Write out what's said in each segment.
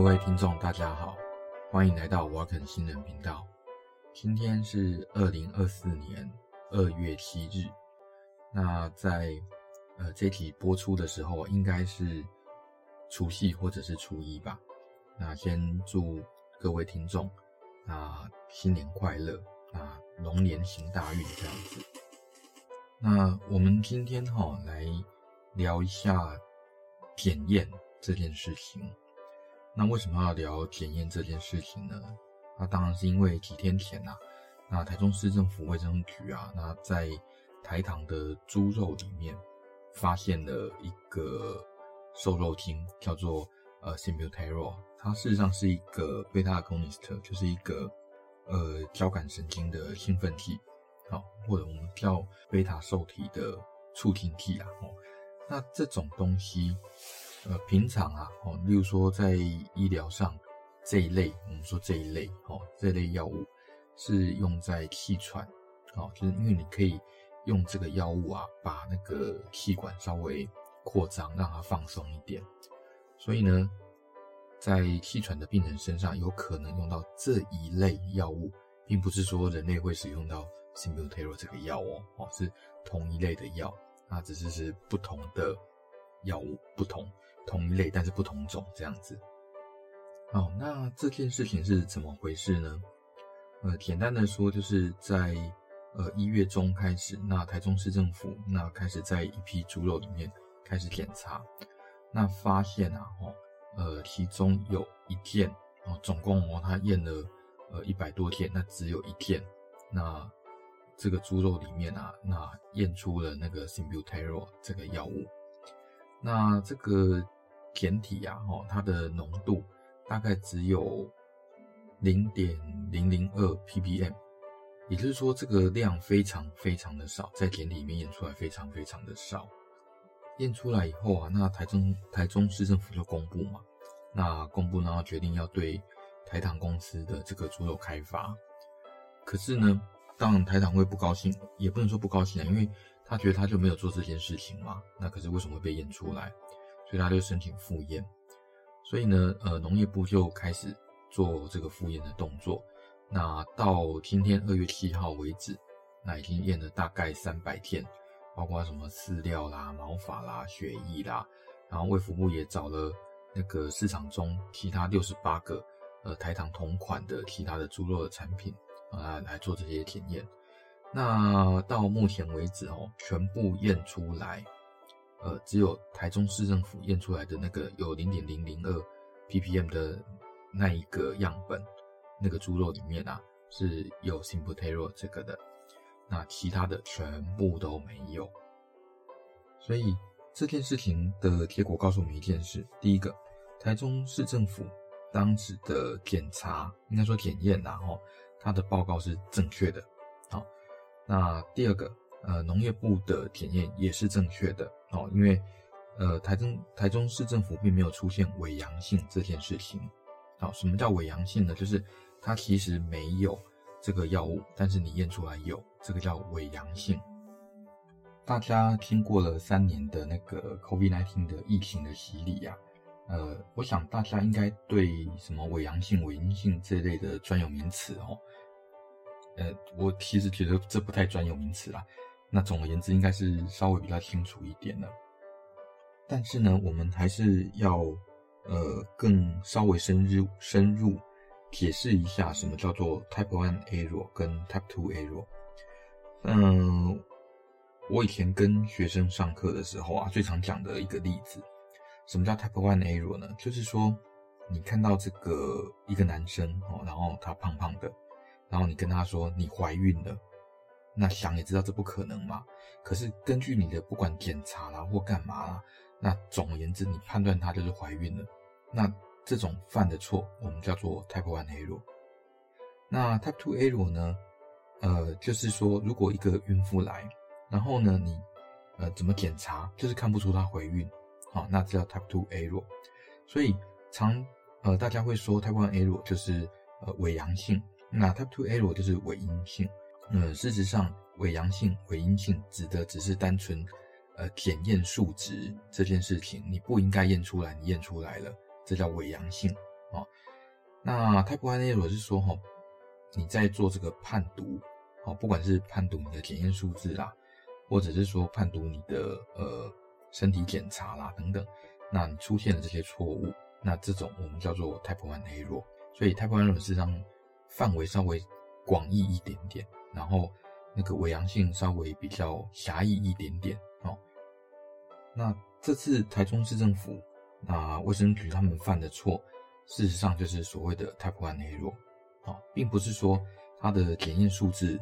各位听众，大家好，欢迎来到瓦肯新人频道。今天是二零二四年二月七日。那在呃这期播出的时候，应该是除夕或者是初一吧。那先祝各位听众啊新年快乐啊，龙年行大运这样子。那我们今天哈、哦、来聊一下检验这件事情。那为什么要聊检验这件事情呢？那当然是因为几天前呐、啊，那台中市政府卫生局啊，那在台糖的猪肉里面发现了一个瘦肉精，叫做呃 Symbuterol，它事实上是一个贝塔 agonist，就是一个呃交感神经的兴奋剂，好，或者我们叫贝塔受体的促进剂啊。哦，那这种东西。呃，平常啊，哦，例如说在医疗上这一类，我们说这一类，哦，这类药物是用在气喘，哦，就是因为你可以用这个药物啊，把那个气管稍微扩张，让它放松一点，所以呢，在气喘的病人身上有可能用到这一类药物，并不是说人类会使用到 s i m b u t e r o 这个药哦，哦，是同一类的药，那只是是不同的药物，不同。同一类，但是不同种这样子。好，那这件事情是怎么回事呢？呃，简单的说，就是在呃一月中开始，那台中市政府那开始在一批猪肉里面开始检查，那发现啊，哦，呃，其中有一件哦，总共哦，他验了呃一百多件，那只有一件，那这个猪肉里面啊，那验出了那个 Symbuterol 这个药物。那这个检体啊，哦，它的浓度大概只有零点零零二 ppm，也就是说，这个量非常非常的少，在检体里面验出来非常非常的少。验出来以后啊，那台中台中市政府就公布嘛，那公布然后决定要对台糖公司的这个猪肉开罚。可是呢，当然台糖会不高兴，也不能说不高兴啊，因为。他觉得他就没有做这件事情嘛，那可是为什么会被验出来？所以他就申请复验。所以呢，呃，农业部就开始做这个复验的动作。那到今天二月七号为止，那已经验了大概三百件，包括什么饲料啦、毛发啦、血液啦，然后卫福部也找了那个市场中其他六十八个呃台糖同款的其他的猪肉的产品啊来做这些检验。那到目前为止哦，全部验出来，呃，只有台中市政府验出来的那个有零点零零二 ppm 的那一个样本，那个猪肉里面啊是有 Symbuterol 这个的，那其他的全部都没有。所以这件事情的结果告诉我们一件事：第一个，台中市政府当时的检查，应该说检验然后它的报告是正确的。那第二个，呃，农业部的检验也是正确的哦，因为，呃，台中台中市政府并没有出现伪阳性这件事情。好，什么叫伪阳性呢？就是它其实没有这个药物，但是你验出来有，这个叫伪阳性。大家经过了三年的那个 COVID-19 的疫情的洗礼呀，呃，我想大家应该对什么伪阳性、伪阴性这类的专有名词哦。呃，我其实觉得这不太专有名词啦。那总而言之，应该是稍微比较清楚一点的。但是呢，我们还是要呃更稍微深入深入解释一下什么叫做 Type One Error 跟 Type Two Error。嗯，我以前跟学生上课的时候啊，最常讲的一个例子，什么叫 Type One Error 呢？就是说，你看到这个一个男生哦，然后他胖胖的。然后你跟他说你怀孕了，那想也知道这不可能嘛。可是根据你的不管检查啦或干嘛啦，那总而言之你判断她就是怀孕了。那这种犯的错我们叫做 Type One Error。那 Type Two Error 呢？呃，就是说如果一个孕妇来，然后呢你呃怎么检查就是看不出她怀孕，好，那这叫 Type Two Error。所以常呃大家会说 Type One Error 就是呃伪阳性。那 Type Two Error 就是伪阴性，呃，事实上伪阳性、伪阴性指的只是单纯，呃，检验数值这件事情，你不应该验出来，你验出来了，这叫伪阳性哦。那 Type One Error 是说哈，你在做这个判读，哦，不管是判读你的检验数字啦，或者是说判读你的呃身体检查啦等等，那你出现了这些错误，那这种我们叫做 Type One Error。所以 Type One Error 实上范围稍微广义一点点，然后那个伪阳性稍微比较狭义一点点哦。那这次台中市政府那卫生局他们犯的错，事实上就是所谓的 Type One Error 啊，并不是说它的检验数字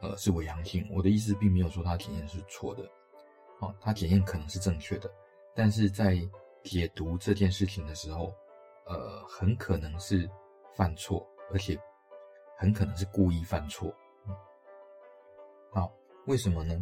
呃是伪阳性。我的意思并没有说它检验是错的，啊，它检验可能是正确的，但是在解读这件事情的时候，呃，很可能是犯错，而且很可能是故意犯错。好，为什么呢？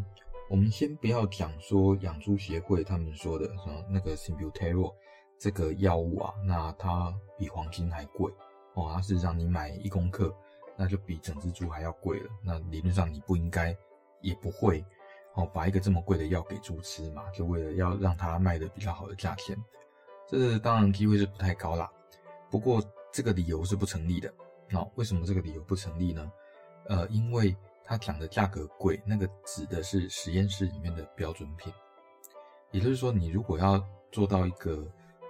我们先不要讲说养猪协会他们说的什么那个 s i m b u t e r o 这个药物啊，那它比黄金还贵哦，它是让你买一公克，那就比整只猪还要贵了。那理论上你不应该，也不会哦，把一个这么贵的药给猪吃嘛，就为了要让它卖的比较好的价钱。这当然机会是不太高啦，不过这个理由是不成立的。那为什么这个理由不成立呢？呃，因为。他讲的价格贵，那个指的是实验室里面的标准品，也就是说，你如果要做到一个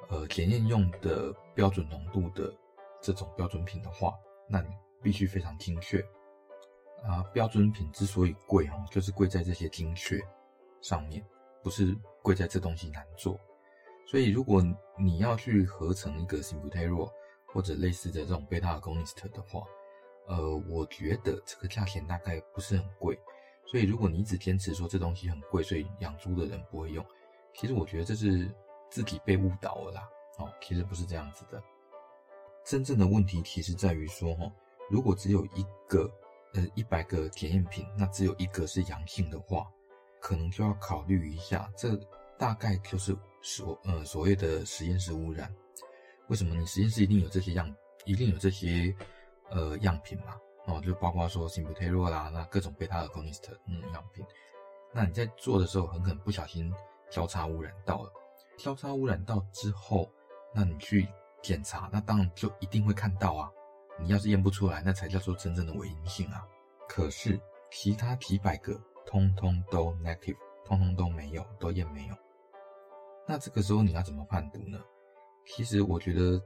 呃检验用的标准浓度的这种标准品的话，那你必须非常精确啊。标准品之所以贵哦，就是贵在这些精确上面，不是贵在这东西难做。所以，如果你要去合成一个 Symbuterol 或者类似的这种 beta agonist 的话，呃，我觉得这个价钱大概不是很贵，所以如果你一直坚持说这东西很贵，所以养猪的人不会用，其实我觉得这是自己被误导了啦。哦，其实不是这样子的，真正的问题其实在于说，哈，如果只有一个，呃，一百个检验品，那只有一个是阳性的话，可能就要考虑一下，这大概就是所，呃，所谓的实验室污染。为什么？你实验室一定有这些样，一定有这些。呃，样品嘛，哦，就包括说 Symbuterol 啦，那各种 beta agonist 嗯样品，那你在做的时候很可能不小心交叉污染到了，交叉污染到之后，那你去检查，那当然就一定会看到啊。你要是验不出来，那才叫做真正的伪阴性啊。可是其他几百个通通都 negative，通通都没有，都验没有。那这个时候你要怎么判读呢？其实我觉得。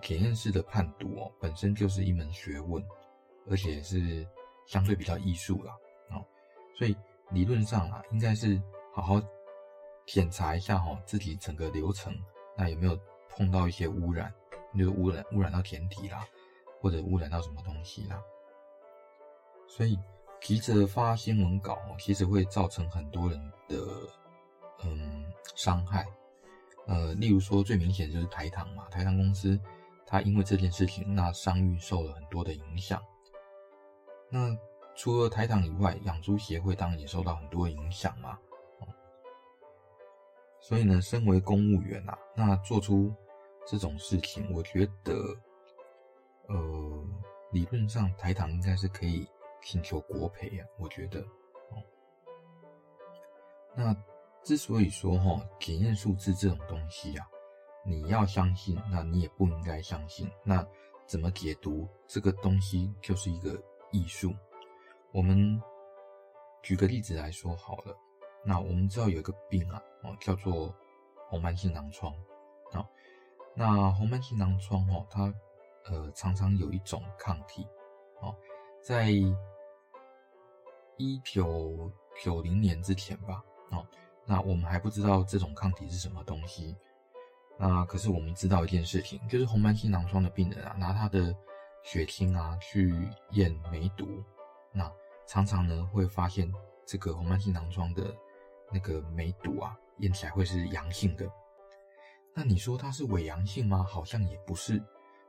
检验室的判读哦，本身就是一门学问，而且是相对比较艺术啦，哦，所以理论上啊，应该是好好检查一下哈，自己整个流程，那有没有碰到一些污染，就是污染污染到田体啦，或者污染到什么东西啦。所以急着发新闻稿，其实会造成很多人的嗯伤害，呃，例如说最明显就是台糖嘛，台糖公司。他因为这件事情，那商誉受了很多的影响。那除了台糖以外，养猪协会当然也受到很多影响嘛。所以呢，身为公务员啊，那做出这种事情，我觉得，呃，理论上台糖应该是可以请求国赔啊。我觉得，那之所以说哈，检验数字这种东西啊。你要相信，那你也不应该相信。那怎么解读这个东西，就是一个艺术。我们举个例子来说好了。那我们知道有一个病啊，哦，叫做红斑性狼疮啊。那红斑性狼疮哦，它呃常常有一种抗体哦，在一九九零年之前吧，哦，那我们还不知道这种抗体是什么东西。那可是我们知道一件事情，就是红斑性狼疮的病人啊，拿他的血清啊去验梅毒，那常常呢会发现这个红斑性狼疮的那个梅毒啊，验起来会是阳性的。那你说它是伪阳性吗？好像也不是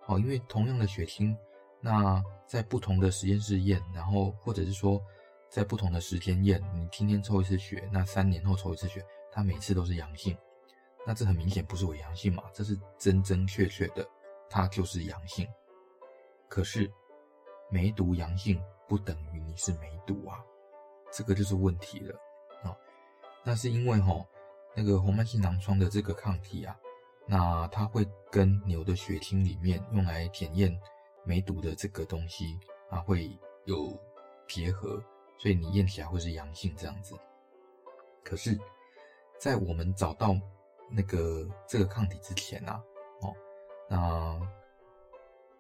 哦，因为同样的血清，那在不同的实验室验，然后或者是说在不同的时间验，你今天抽一次血，那三年后抽一次血，它每次都是阳性。那这很明显不是伪阳性嘛，这是真真确确的，它就是阳性。可是梅毒阳性不等于你是梅毒啊，这个就是问题了啊。那是因为齁，那个红斑性狼疮的这个抗体啊，那它会跟牛的血清里面用来检验梅毒的这个东西啊会有结合，所以你验起来会是阳性这样子。可是，在我们找到那个这个抗体之前啊，哦，那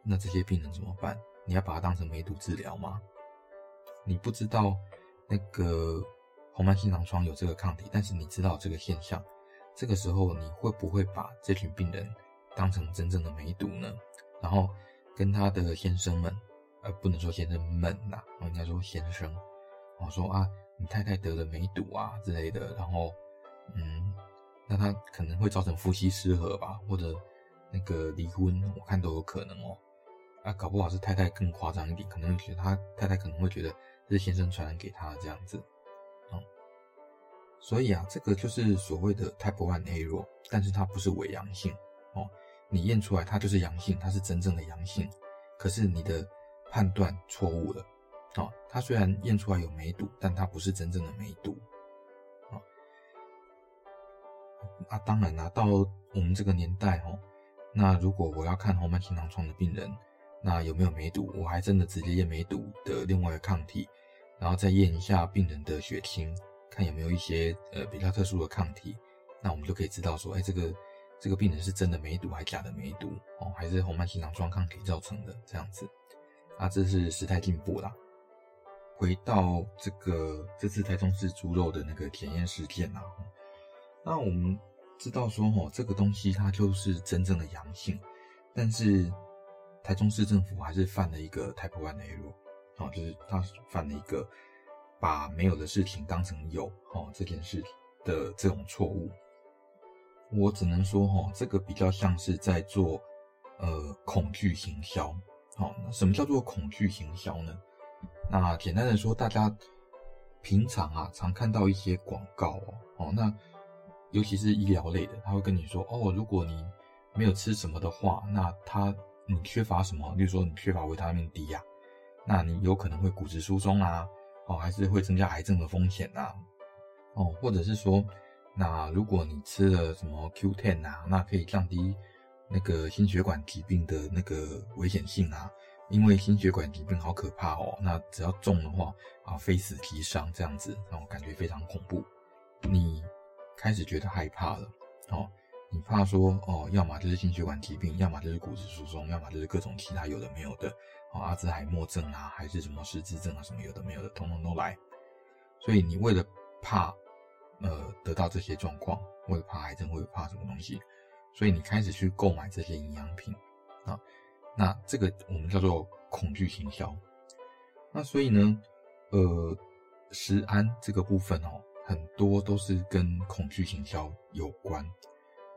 那这些病人怎么办？你要把它当成梅毒治疗吗？你不知道那个红斑性狼疮有这个抗体，但是你知道这个现象，这个时候你会不会把这群病人当成真正的梅毒呢？然后跟他的先生们，呃，不能说先生们呐，我应该说先生，我说啊，你太太得了梅毒啊之类的，然后，嗯，那他可能会造成夫妻失和吧，或者那个离婚，我看都有可能哦。啊，搞不好是太太更夸张一点，可能觉得他太太可能会觉得是先生传染给他这样子，嗯，所以啊，这个就是所谓的 Type One aero 但是它不是伪阳性哦，你验出来它就是阳性，它是真正的阳性，可是你的判断错误了，哦，它虽然验出来有梅毒，但它不是真正的梅毒，啊，啊，当然啦，到我们这个年代哦，那如果我要看红斑性狼疮的病人。那有没有梅毒？我还真的直接验梅毒的另外一个抗体，然后再验一下病人的血清，看有没有一些呃比较特殊的抗体。那我们就可以知道说，哎，这个这个病人是真的梅毒还是假的梅毒哦，还是红斑性狼疮抗体造成的这样子。啊，这是时代进步啦。回到这个这次台中市猪肉的那个检验事件啊，那我们知道说，哦，这个东西它就是真正的阳性，但是。台中市政府还是犯了一个 Type One Error，哦，就是他犯了一个把没有的事情当成有，哦，这件事的这种错误。我只能说，哈，这个比较像是在做呃恐惧行销。好，那什么叫做恐惧行销呢？那简单的说，大家平常啊常看到一些广告哦，哦，那尤其是医疗类的，他会跟你说，哦，如果你没有吃什么的话，那他。你缺乏什么？例如说，你缺乏维他命 D 呀、那你有可能会骨质疏松啊，哦，还是会增加癌症的风险呐、哦，或者是说，那如果你吃了什么 Q10 啊，那可以降低那个心血管疾病的那个危险性啊，因为心血管疾病好可怕哦，那只要中的话啊，非死即伤这样子，让我感觉非常恐怖，你开始觉得害怕了，哦。你怕说哦，要么就是心血管疾病，要么就是骨质疏松，要么就是各种其他有的没有的，哦，阿兹海默症啊，还是什么失智症啊，什么有的没有的，统统都来。所以你为了怕，呃，得到这些状况，为了怕癌症，为了怕什么东西，所以你开始去购买这些营养品啊。那这个我们叫做恐惧行销。那所以呢，呃，食安这个部分哦，很多都是跟恐惧行销有关。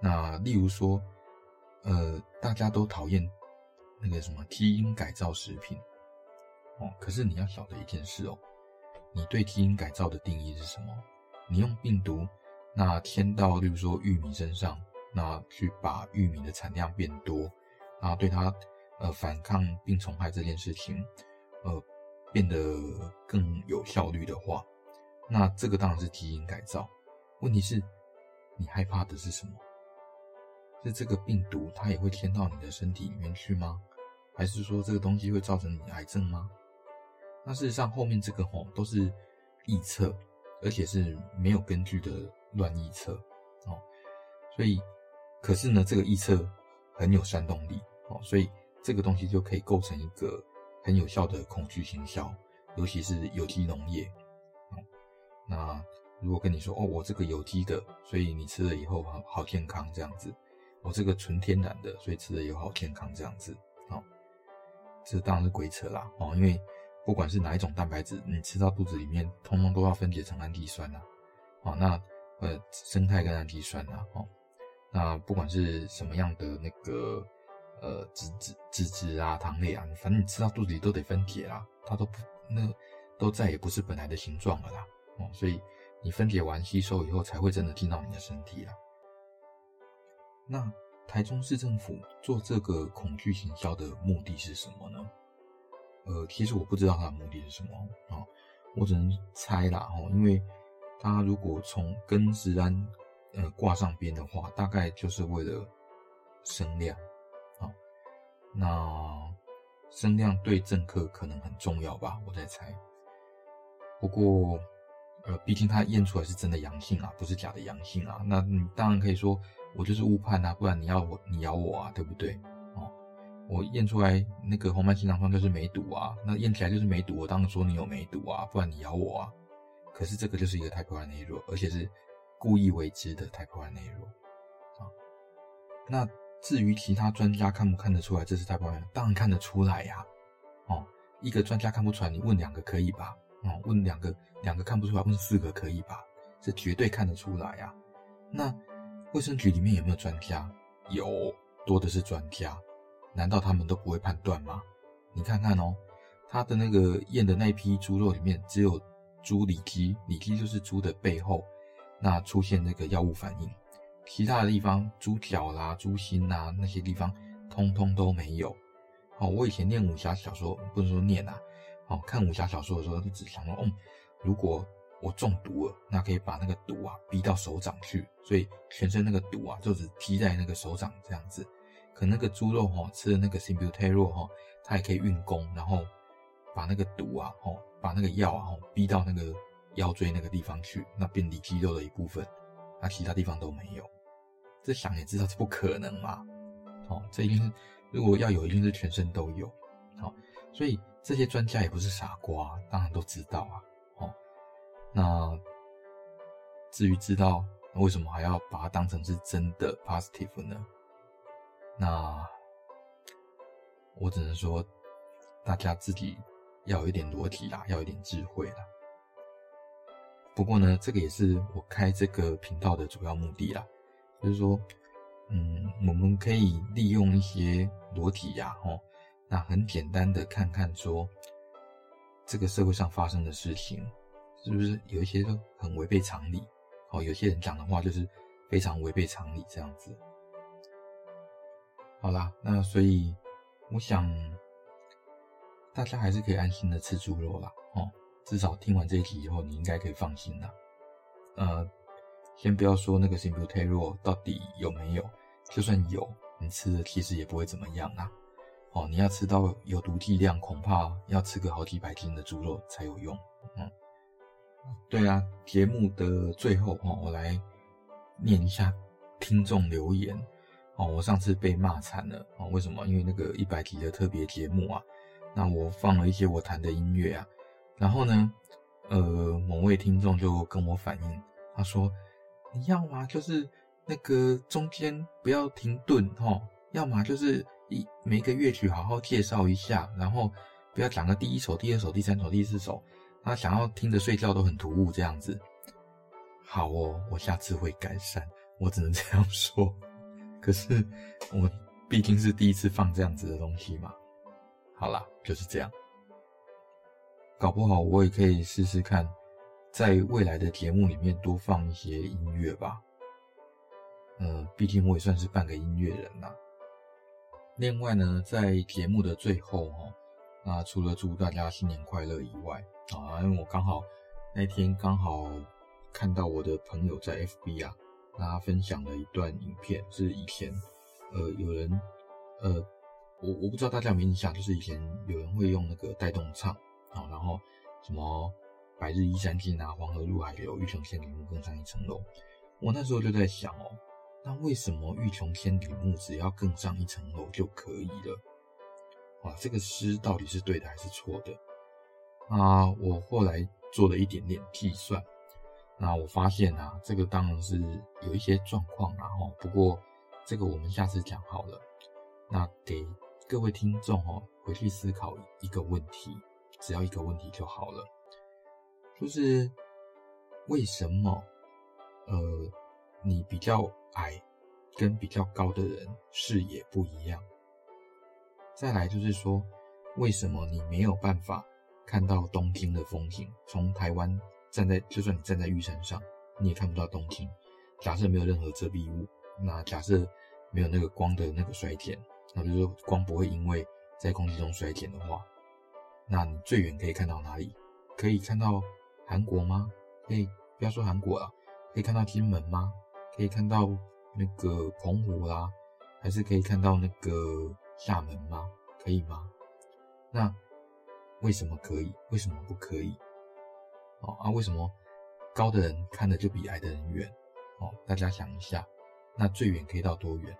那例如说，呃，大家都讨厌那个什么基因改造食品，哦，可是你要晓得一件事哦，你对基因改造的定义是什么？你用病毒那添到，例如说玉米身上，那去把玉米的产量变多，然后对它呃反抗病虫害这件事情，呃变得更有效率的话，那这个当然是基因改造。问题是，你害怕的是什么？是这个病毒，它也会迁到你的身体里面去吗？还是说这个东西会造成你癌症吗？那事实上，后面这个吼都是臆测，而且是没有根据的乱臆测哦。所以，可是呢，这个臆测很有煽动力哦，所以这个东西就可以构成一个很有效的恐惧行销，尤其是有机农业。那如果跟你说哦，我这个有机的，所以你吃了以后好好健康这样子。我、这个纯天然的，所以吃的也好健康这样子，哦，这当然是鬼扯啦，哦，因为不管是哪一种蛋白质，你吃到肚子里面，通通都要分解成氨基酸呐，哦，那呃，生态跟氨基酸呐，哦，那不管是什么样的那个呃脂脂脂质啊、糖类啊，反正你吃到肚子里都得分解啦，它都不那都再也不是本来的形状了啦，哦，所以你分解完吸收以后，才会真的进到你的身体啦。那台中市政府做这个恐惧行销的目的是什么呢？呃，其实我不知道它的目的是什么啊、哦，我只能猜啦哈，因为它如果从跟食安呃挂上边的话，大概就是为了声量、那声量对政客可能很重要吧，我在猜。不过，呃，毕竟他验出来是真的阳性啊，不是假的阳性啊。那你当然可以说我就是误判啊，不然你要我你咬我啊，对不对？哦，我验出来那个红斑性狼疮就是梅毒啊，那验起来就是梅毒，我当然说你有梅毒啊，不然你咬我啊。可是这个就是一个 type one error，而且是故意为之的 type one error 啊。那至于其他专家看不看得出来这是 type one error，当然看得出来呀。哦，一个专家看不出来，你问两个可以吧？哦，问两个，两个看不出来，问四个可以吧？这绝对看得出来呀。那卫生局里面有没有专家？有，多的是专家。难道他们都不会判断吗？你看看哦，他的那个验的那批猪肉里面只有。猪里脊，里脊就是猪的背后，那出现那个药物反应，其他的地方，猪脚啦、猪心呐，那些地方通通都没有。哦，我以前念武侠小说，不能说念啊，哦，看武侠小说的时候就只想说，哦，如果我中毒了，那可以把那个毒啊逼到手掌去，所以全身那个毒啊就只滴在那个手掌这样子。可那个猪肉哈、哦，吃的那个 Sibutramine 哈，它也可以运功，然后把那个毒啊，哦。把那个药啊，逼到那个腰椎那个地方去，那变离肌肉的一部分，那其他地方都没有。这想也知道这不可能嘛，哦，这一定是如果要有，一定是全身都有，好，所以这些专家也不是傻瓜，当然都知道啊，哦，那至于知道为什么还要把它当成是真的 positive 呢？那我只能说大家自己。要有一点逻辑啦，要有一点智慧啦。不过呢，这个也是我开这个频道的主要目的啦，就是说，嗯，我们可以利用一些裸体呀，哦，那很简单的看看说，这个社会上发生的事情，是不是有一些都很违背常理？哦，有些人讲的话就是非常违背常理这样子。好啦，那所以我想。大家还是可以安心的吃猪肉啦，哦，至少听完这一集以后，你应该可以放心啦。呃，先不要说那个 Sibutramine 到底有没有，就算有，你吃的其实也不会怎么样啦。哦，你要吃到有毒剂量，恐怕要吃个好几百斤的猪肉才有用。嗯，对啊，节目的最后哦，我来念一下听众留言。哦，我上次被骂惨了哦，为什么？因为那个一百集的特别节目啊。那我放了一些我弹的音乐啊，然后呢，呃，某位听众就跟我反映，他说：“你要么就是那个中间不要停顿齁，要么就是一每个乐曲好好介绍一下，然后不要讲个第一首、第二首、第三首、第四首，他想要听着睡觉都很突兀这样子。”好哦，我下次会改善，我只能这样说。可是我毕竟是第一次放这样子的东西嘛。好啦，就是这样。搞不好我也可以试试看，在未来的节目里面多放一些音乐吧。呃，毕竟我也算是半个音乐人呐。另外呢，在节目的最后哈，那除了祝大家新年快乐以外啊，因为我刚好那天刚好看到我的朋友在 FB 啊，那他分享了一段影片，是以前呃有人呃。我我不知道大家有没有印象，就是以前有人会用那个带动唱啊，然后什么百日依山尽啊，黄河入海流，欲穷千里目，更上一层楼。我那时候就在想哦，那为什么欲穷千里目只要更上一层楼就可以了？啊，这个诗到底是对的还是错的？啊，我后来做了一点点计算，那我发现啊，这个当然是有一些状况啊，哈，不过这个我们下次讲好了。那给。各位听众哦，回去思考一个问题，只要一个问题就好了，就是为什么呃你比较矮跟比较高的人视野不一样？再来就是说，为什么你没有办法看到东京的风景？从台湾站在，就算你站在玉山上，你也看不到东京。假设没有任何遮蔽物，那假设没有那个光的那个衰减。那就是说，光不会因为在空气中衰减的话，那你最远可以看到哪里？可以看到韩国吗？可以不要说韩国了，可以看到金门吗？可以看到那个澎湖啦，还是可以看到那个厦门吗？可以吗？那为什么可以？为什么不可以？哦啊，为什么高的人看的就比矮的人远？哦，大家想一下，那最远可以到多远？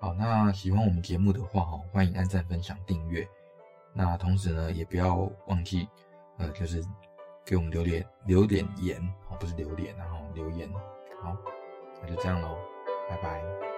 好，那喜欢我们节目的话，哈，欢迎按赞、分享、订阅。那同时呢，也不要忘记，呃，就是给我们留点留点言，哦，不是留脸，然后留言。好，那就这样喽，拜拜。